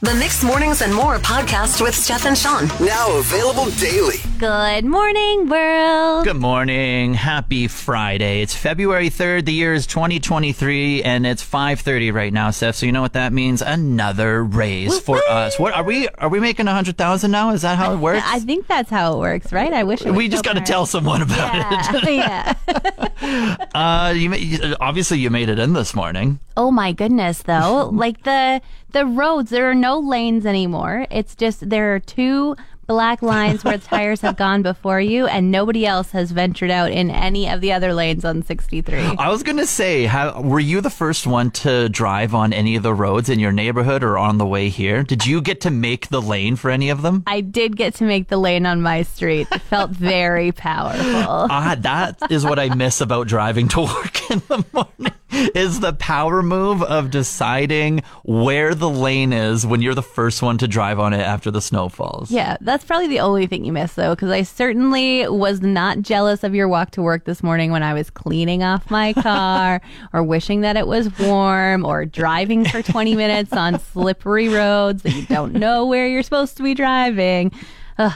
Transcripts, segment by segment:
The Mixed Mornings and More podcast with Steph and Sean. Now available daily. Good morning, world. Good morning. Happy Friday. It's February 3rd. The year is 2023 and it's 5:30 right now, Steph. So you know what that means? Another raise for us. What are we are we making 100,000 now? Is that how it works? I think that's how it works, right? I wish it we just so got to tell someone about it. Yeah. yeah. Uh you ma- obviously you made it in this morning. oh my goodness, though. like the the roads, there are no lanes anymore. It's just there are two black lines where tires have gone before you, and nobody else has ventured out in any of the other lanes on 63. I was going to say, how, were you the first one to drive on any of the roads in your neighborhood or on the way here? Did you get to make the lane for any of them? I did get to make the lane on my street. It felt very powerful. Ah, that is what I miss about driving to work in the morning. Is the power move of deciding where the lane is when you're the first one to drive on it after the snow falls. Yeah, that's probably the only thing you missed, though, because I certainly was not jealous of your walk to work this morning when I was cleaning off my car or wishing that it was warm or driving for 20 minutes on slippery roads that you don't know where you're supposed to be driving. Ugh,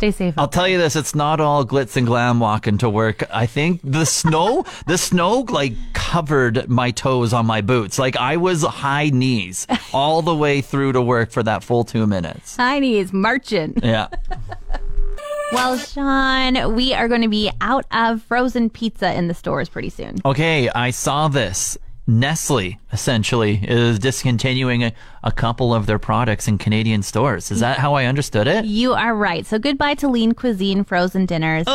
stay safe. I'll tell you this, it's not all glitz and glam walking to work. I think the snow, the snow like covered my toes on my boots. Like I was high knees all the way through to work for that full two minutes. Tiny marching. Yeah. Well, Sean, we are going to be out of frozen pizza in the stores pretty soon. Okay, I saw this. Nestle essentially is discontinuing a, a couple of their products in Canadian stores. Is that how I understood it? You are right. So goodbye to lean cuisine frozen dinners.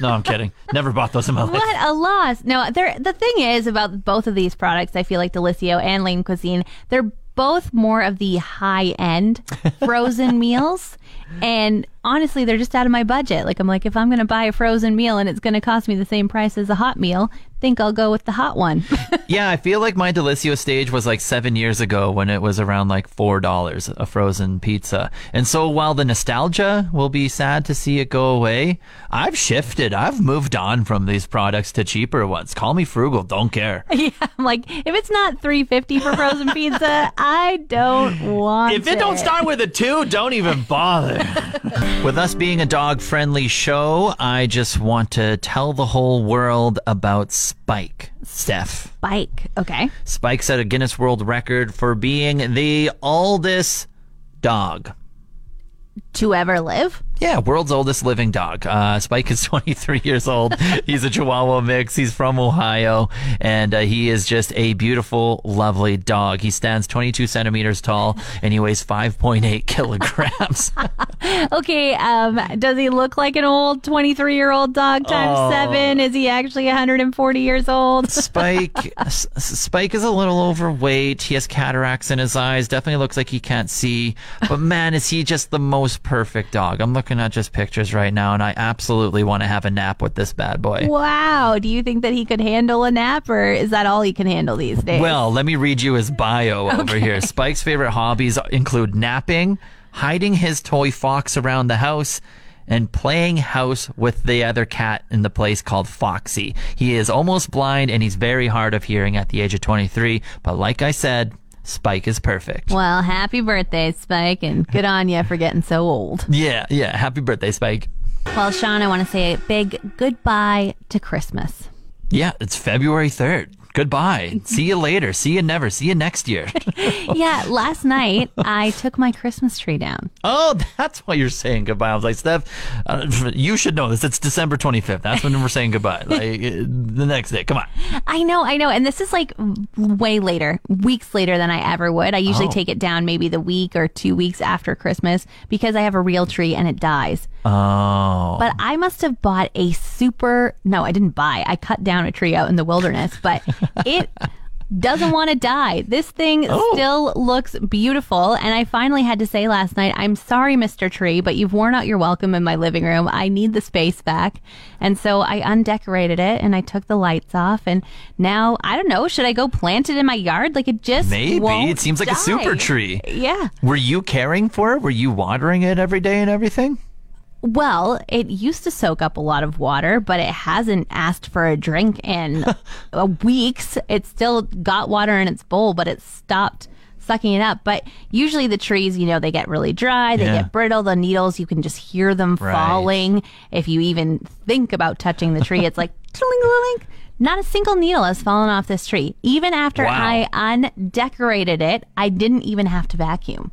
No, I'm kidding. Never bought those in my life. What a loss! No, the thing is about both of these products, I feel like Delissio and Lean Cuisine, they're both more of the high end frozen meals. And honestly, they're just out of my budget. Like, I'm like, if I'm going to buy a frozen meal and it's going to cost me the same price as a hot meal, think I'll go with the hot one. Yeah, I feel like my Delissio stage was like seven years ago when it was around like four dollars a frozen pizza. And so while the nostalgia will be sad to see it go away, I've shifted. I've moved on from these products to cheaper ones. Call me frugal, don't care. yeah, I'm like, if it's not 350 for frozen pizza, I don't want If it don't start with a two, don't even bother. With us being a dog friendly show, I just want to tell the whole world about Spike. Steph. Spike, Okay. Spike set a Guinness World Record for being the oldest dog. To ever live? Yeah, world's oldest living dog. Uh, Spike is 23 years old. He's a Chihuahua mix. He's from Ohio, and uh, he is just a beautiful, lovely dog. He stands 22 centimeters tall, and he weighs 5.8 kilograms. Okay, um, does he look like an old 23 year old dog times Oh. seven? Is he actually 140 years old? Spike, S- Spike is a little overweight. He has cataracts in his eyes. Definitely looks like he can't see. But man, is he just the most perfect dog. I'm looking at just pictures right now, and I absolutely want to have a nap with this bad boy. Wow. Do you think that he could handle a nap, or is that all he can handle these days? Well, let me read you his bio over here. Spike's favorite hobbies include napping, hiding his toy fox around the house, and playing house with the other cat in the place called Foxy. He is almost blind and he's very hard of hearing at the age of 23. But like I said, Spike is perfect. Well, happy birthday, Spike, and good on you for getting so old. Yeah, yeah. Happy birthday, Spike. Well, Sean, I want to say a big goodbye to Christmas. Yeah, it's February 3rd. Goodbye. See you later. See you never. See you next year. yeah, last night I took my Christmas tree down. Oh, that's why you're saying goodbye. I was like, Steph, uh, you should know this. It's December 25th. That's when we're saying goodbye. Like uh, the next day. Come on. I know, I know. And this is like way later, weeks later than I ever would. I usually Oh. take it down maybe the week or two weeks after Christmas because I have a real tree and it dies. Oh. But I must have bought a super, no, I didn't buy. I cut down a tree out in the wilderness, but it doesn't want to die. This thing Oh. still looks beautiful. And I finally had to say last night, I'm sorry, Mr. Tree, but you've worn out your welcome in my living room. I need the space back. And so I undecorated it and I took the lights off. And now, I don't know, should I go plant it in my yard? Like it just Maybe. It seems like a super tree. Yeah. Were you caring for it? Were you watering it every day and everything? Well, it used to soak up a lot of water, but it hasn't asked for a drink in weeks. It still got water in its bowl, but it stopped sucking it up. But usually the trees, you know, they get really dry, they Yeah. get brittle. The needles, you can just hear them Right. falling. If you even think about touching the tree, it's like Not a single needle has fallen off this tree. Even after Wow. I undecorated it, I didn't even have to vacuum.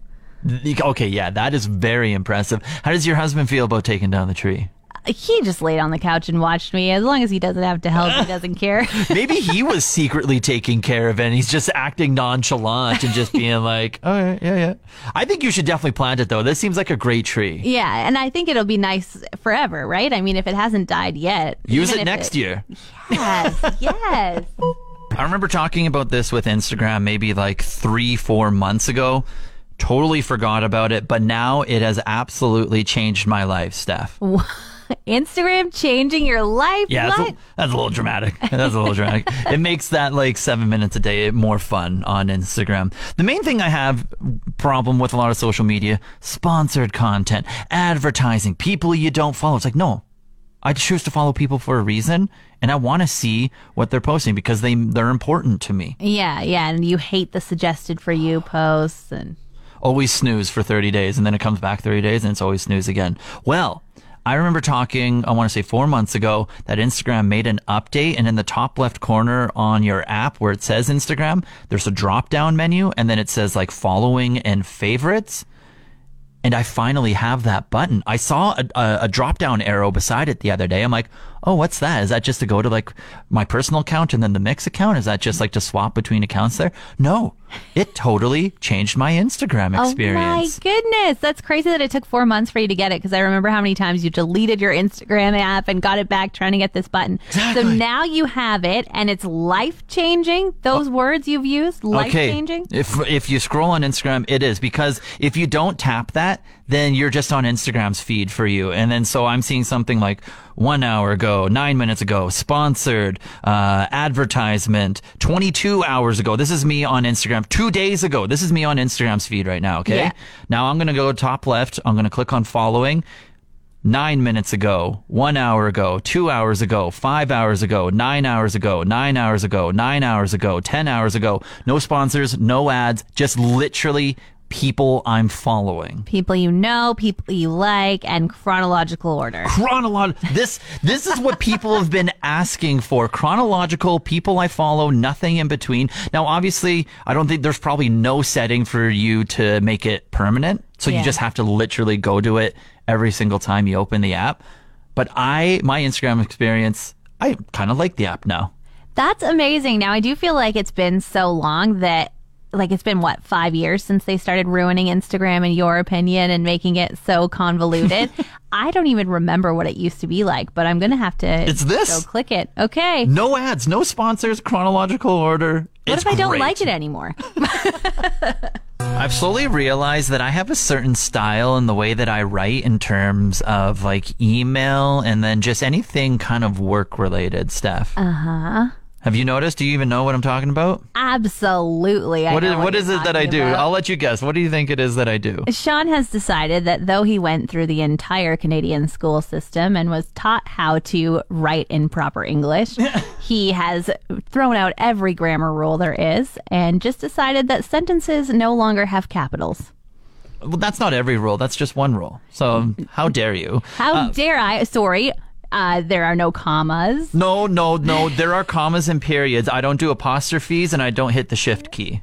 Okay, yeah, that is very impressive. How does your husband feel about taking down the tree? He just laid on the couch and watched me. As long as he doesn't have to help, he doesn't care. Maybe he was secretly taking care of it and he's just acting nonchalant and just being like, all right, yeah, yeah. I think you should definitely plant it though. This seems like a great tree. Yeah, and I think it'll be nice forever, right? I mean, if it hasn't died yet, Use it next year. Yes, yes. I remember talking about this with Instagram maybe like three, four months ago. Totally forgot about it, but now it has absolutely changed my life, Steph. Instagram changing your life. Yeah, that's a, that's a little dramatic. That's a little dramatic. It makes that like seven minutes a day more fun on Instagram. The main thing I have problem with a lot of social media, sponsored content, advertising, people you don't follow. It's like, no, I choose to follow people for a reason and I want to see what they're posting because they, they're important to me. yeah, yeah, and you hate the suggested for you posts and always snooze for 30 days and then it comes back 30 days and it's always snooze again. Well, I remember talking, I want to say four months ago, that Instagram made an update and in the top left corner on your app where it says Instagram, there's a drop down menu and then it says like following and favorites. And I finally have that button. I saw a, a, a drop down arrow beside it the other day. I'm like, oh, what's that? Is that just to go to like my personal account and then the mix account? Is that just like to swap between accounts there? No, it totally changed my Instagram experience. Oh my goodness, that's crazy that it took four months for you to get it. Because I remember how many times you deleted your Instagram app and got it back trying to get this button. So now you have it, and it's life changing. Those oh. words you've used, life changing. If if you scroll on Instagram, it is because if you don't tap that, then you're just on Instagram's feed for you. And then so I'm seeing something like one hour ago, nine minutes ago, sponsored, uh, advertisement, 22 hours ago. This is me on Instagram. Two days ago. This is me on Instagram's feed right now. Okay. Yeah. Now I'm gonna go top left. I'm gonna click on following nine minutes ago, one hour ago, two hours ago, five hours ago, nine hours ago, nine hours ago, nine hours ago, ten hours ago. No sponsors, no ads, just literally people I'm following. People you know, people you like, and chronological order. Chronological. This this is what people have been asking for. Chronological. People I follow. Nothing in between. Now, obviously, I don't think there's probably no setting for you to make it permanent. So Yeah. you just have to literally go to it every single time you open the app. But I, my Instagram experience, I kind of like the app now. That's amazing. Now, I do feel like it's been so long that, like, it's been what, five years since they started ruining Instagram, in your opinion, and making it so convoluted. I don't even remember what it used to be like, but I'm to have to It's this. go click it. Okay. No ads, no sponsors, chronological order. What It's if I don't like it anymore? I've slowly realized that I have a certain style in the way that I write in terms of like email and then just anything kind of work related stuff. Uh huh. Have you noticed? Do you even know what I'm talking about? Absolutely. I What is know what you're it that I do? about. I'll let you guess. What do you think it is that I do? Sean has decided that though he went through the entire Canadian school system and was taught how to write in proper English, he has thrown out every grammar rule there is and just decided that sentences no longer have capitals. Well, that's not every rule. That's just one rule. So how dare you? How uh, dare I? Sorry, uh, there are no commas. No, no, no. There are commas and periods. I don't do apostrophes and I don't hit the shift key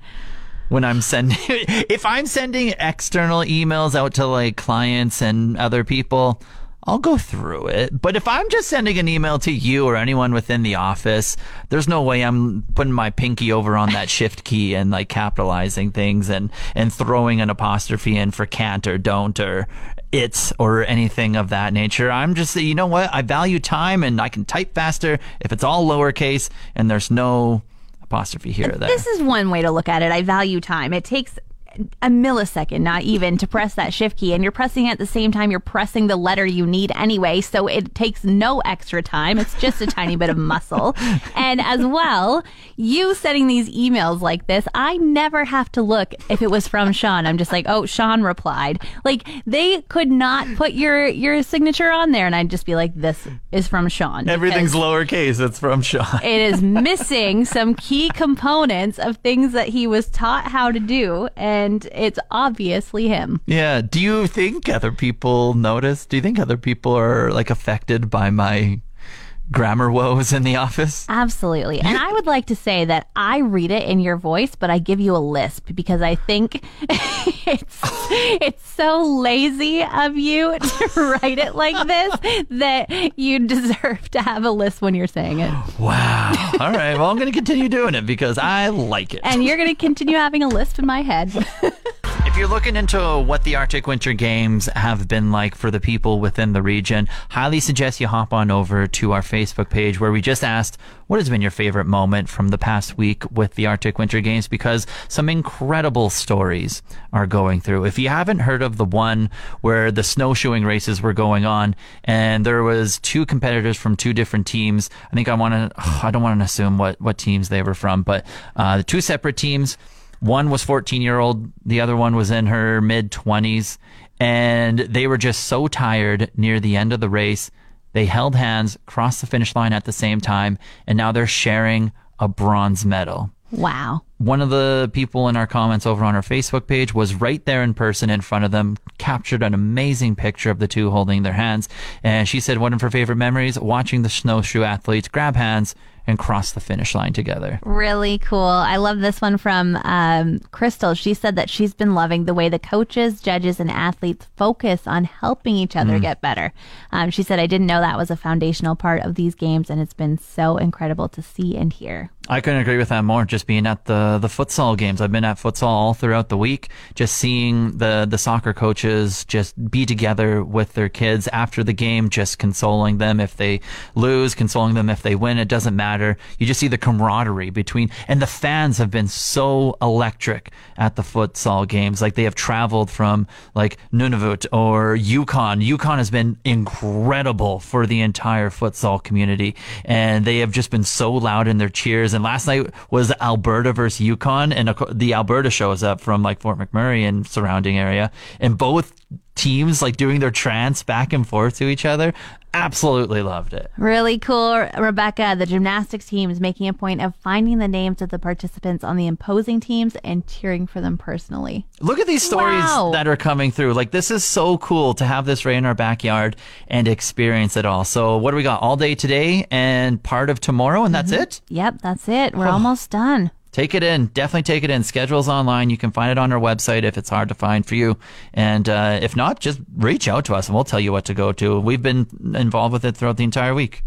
when I'm sending. if I'm sending external emails out to like clients and other people, I'll go through it. But if I'm just sending an email to you or anyone within the office, there's no way I'm putting my pinky over on that shift key and like capitalizing things and, and throwing an apostrophe in for can't or don't or it's or anything of that nature. I'm just, you know what? I value time and I can type faster if it's all lowercase and there's no apostrophe here or there. This is one way to look at it. I value time. It takes a millisecond, not even, to press that shift key. And you're pressing it at the same time you're pressing the letter you need anyway. So it takes no extra time. It's just a tiny bit of muscle. And as well, you sending these emails like this, I never have to look if it was from Sean. I'm just like, oh, Sean replied. Like they could not put your your signature on there, and I'd just be like, this is from Sean. Everything's lowercase. It's from Sean. It is missing some key components of things that he was taught how to do, and it's obviously him. Yeah. Do you think other people notice? Do you think other people are like affected by my grammar woes in the office? Absolutely. And I would like to say that I read it in your voice, but I give you a lisp because I think it's it's so lazy of you to write it like this that you deserve to have a lisp when you're saying it. Wow. All right. Well, I'm going to continue doing it because I like it. And you're going to continue having a lisp in my head. If you're looking into what the Arctic Winter Games have been like for the people within the region, highly suggest you hop on over to our Facebook page where we just asked what has been your favorite moment from the past week with the Arctic Winter Games because some incredible stories are going through. If you haven't heard of the one where the snowshoeing races were going on and there was two competitors from two different teams, I think I want to, I don't want to assume what, what teams they were from, but uh, the two separate teams one was 14 year old, the other one was in her mid 20s, and they were just so tired near the end of the race. They held hands, crossed the finish line at the same time, and now they're sharing a bronze medal. Wow. One of the people in our comments over on our Facebook page was right there in person in front of them, captured an amazing picture of the two holding their hands. And she said one of her favorite memories, watching the snowshoe athletes grab hands and cross the finish line together. Really cool. I love this one from um, Crystal. She said that she's been loving the way the coaches, judges, and athletes focus on helping each other get better. Um, she said, I didn't know that was a foundational part of these games, and it's been so incredible to see and hear. I couldn't agree with that more. Just being at the the futsal games, I've been at futsal all throughout the week. Just seeing the the soccer coaches just be together with their kids after the game, just consoling them if they lose, consoling them if they win. It doesn't matter. You just see the camaraderie between, and the fans have been so electric at the futsal games. Like they have traveled from like Nunavut or Yukon. Yukon has been incredible for the entire futsal community, and they have just been so loud in their cheers. And last night was Alberta versus Yukon, and the Alberta shows up from like Fort McMurray and surrounding area, and both teams like doing their trance back and forth to each other. Absolutely loved it. Really cool, Rebecca. The gymnastics team is making a point of finding the names of the participants on the imposing teams and cheering for them personally. Look at these stories Wow. that are coming through. Like this is so cool to have this right in our backyard and experience it all. So what do we got all day today and part of tomorrow and that's mm-hmm. it? Yep, that's it. We're almost done. Take it in. Definitely take it in. Schedules online. You can find it on our website if it's hard to find for you. And uh, if not, just reach out to us and we'll tell you what to go to. We've been involved with it throughout the entire week.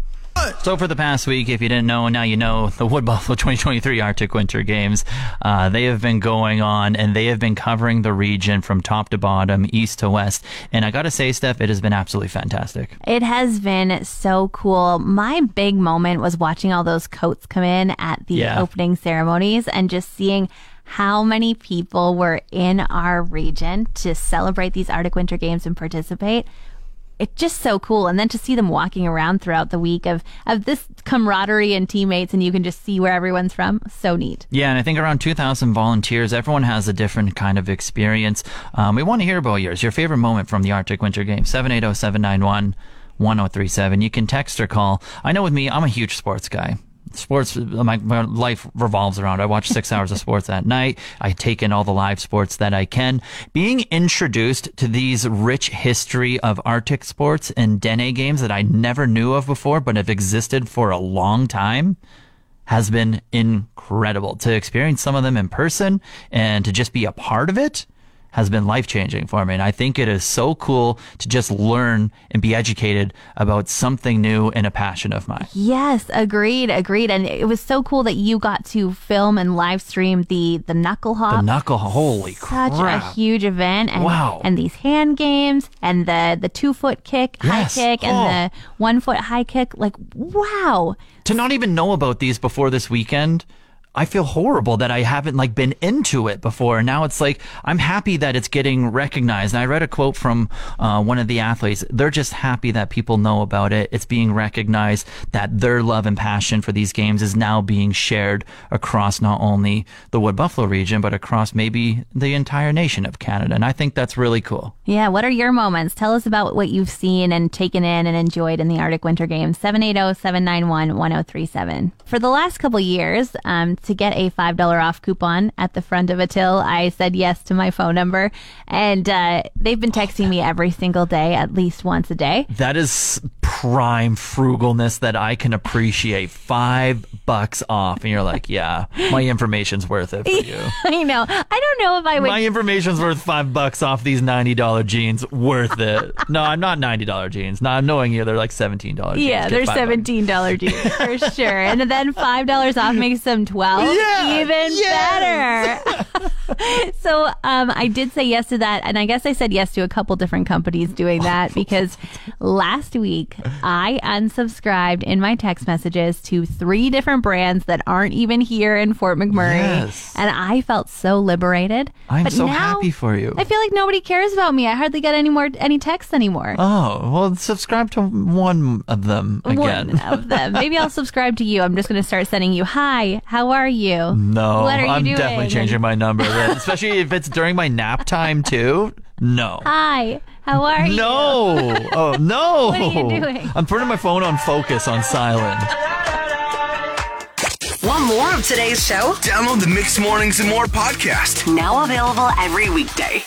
So for the past week, if you didn't know, now you know the Wood Buffalo 2023 Arctic Winter Games. Uh, they have been going on and they have been covering the region from top to bottom, east to west. And I got to say, Steph, it has been absolutely fantastic. It has been so cool. My big moment was watching all those coats come in at the Yeah. opening ceremonies and just seeing how many people were in our region to celebrate these Arctic Winter Games and participate. It's just so cool. And then to see them walking around throughout the week of, of this camaraderie and teammates and you can just see where everyone's from. So neat. Yeah, and I think around 2,000 volunteers. Everyone has a different kind of experience. Um, we want to hear about yours. Your favorite moment from the Arctic Winter Games. 780 791 1037. You can text or call. I know with me, I'm a huge sports guy. Sports, my, my life revolves around. I watch six hours of sports at night. I take in all the live sports that I can. Being introduced to these rich history of Arctic sports and Dene games that I never knew of before, but have existed for a long time has been incredible. To experience some of them in person and to just be a part of it has been life changing for me. And I think it is so cool to just learn and be educated about something new and a passion of mine. Yes, agreed, agreed. And it was so cool that you got to film and live stream the the knuckle hop. The knuckle, holy Such crap. a huge event, and Wow. and these hand games, and the the two foot kick, Yes. high kick, Oh. and the oh. one foot high kick. Like wow, to not even know about these before this weekend, I feel horrible that I haven't like been into it before. And now it's like I'm happy that it's getting recognized. And I read a quote from uh, one of the athletes. They're just happy that people know about it. It's being recognized that their love and passion for these games is now being shared across not only the Wood Buffalo region, but across maybe the entire nation of Canada. And I think that's really cool. Yeah, what are your moments? Tell us about what you've seen and taken in and enjoyed in the Arctic Winter Games. 780-791-1037. For the last couple years, um, to get a $5 off coupon at the front of a till, I said yes to my phone number. And uh, they've been texting me every single day, at least once a day. That is prime frugalness that I can appreciate. Five bucks off. And you're like, yeah, my information's worth it for you. I know. I don't know if I would. My information's worth five bucks off these $90 jeans. Worth it. No, I'm not $90 jeans. Not knowing you, they're like $17 jeans. yeah, Get they're seventeen dollar jeans for sure, and then five dollars off makes them twelve. Yeah, even yes. better. so um, I did say yes to that, and I guess I said yes to a couple different companies doing that because last week I unsubscribed in my text messages to three different brands that aren't even here in Fort McMurray, Yes. and I felt so liberated. I'm But so now happy for you. I feel like nobody cares about me. I hardly get any more any texts anymore. Oh, well, subscribe to one of them again. One of them. Maybe I'll subscribe to you. I'm just going to start sending you, hi, how are you? No, What are you I'm doing? definitely changing my number, especially if it's during my nap time too. No. Hi, how are you? No. Oh, no. What are you doing? I'm putting my phone on focus on silent. Want more of today's show? Download the Mixed Mornings and More podcast. Now available every weekday.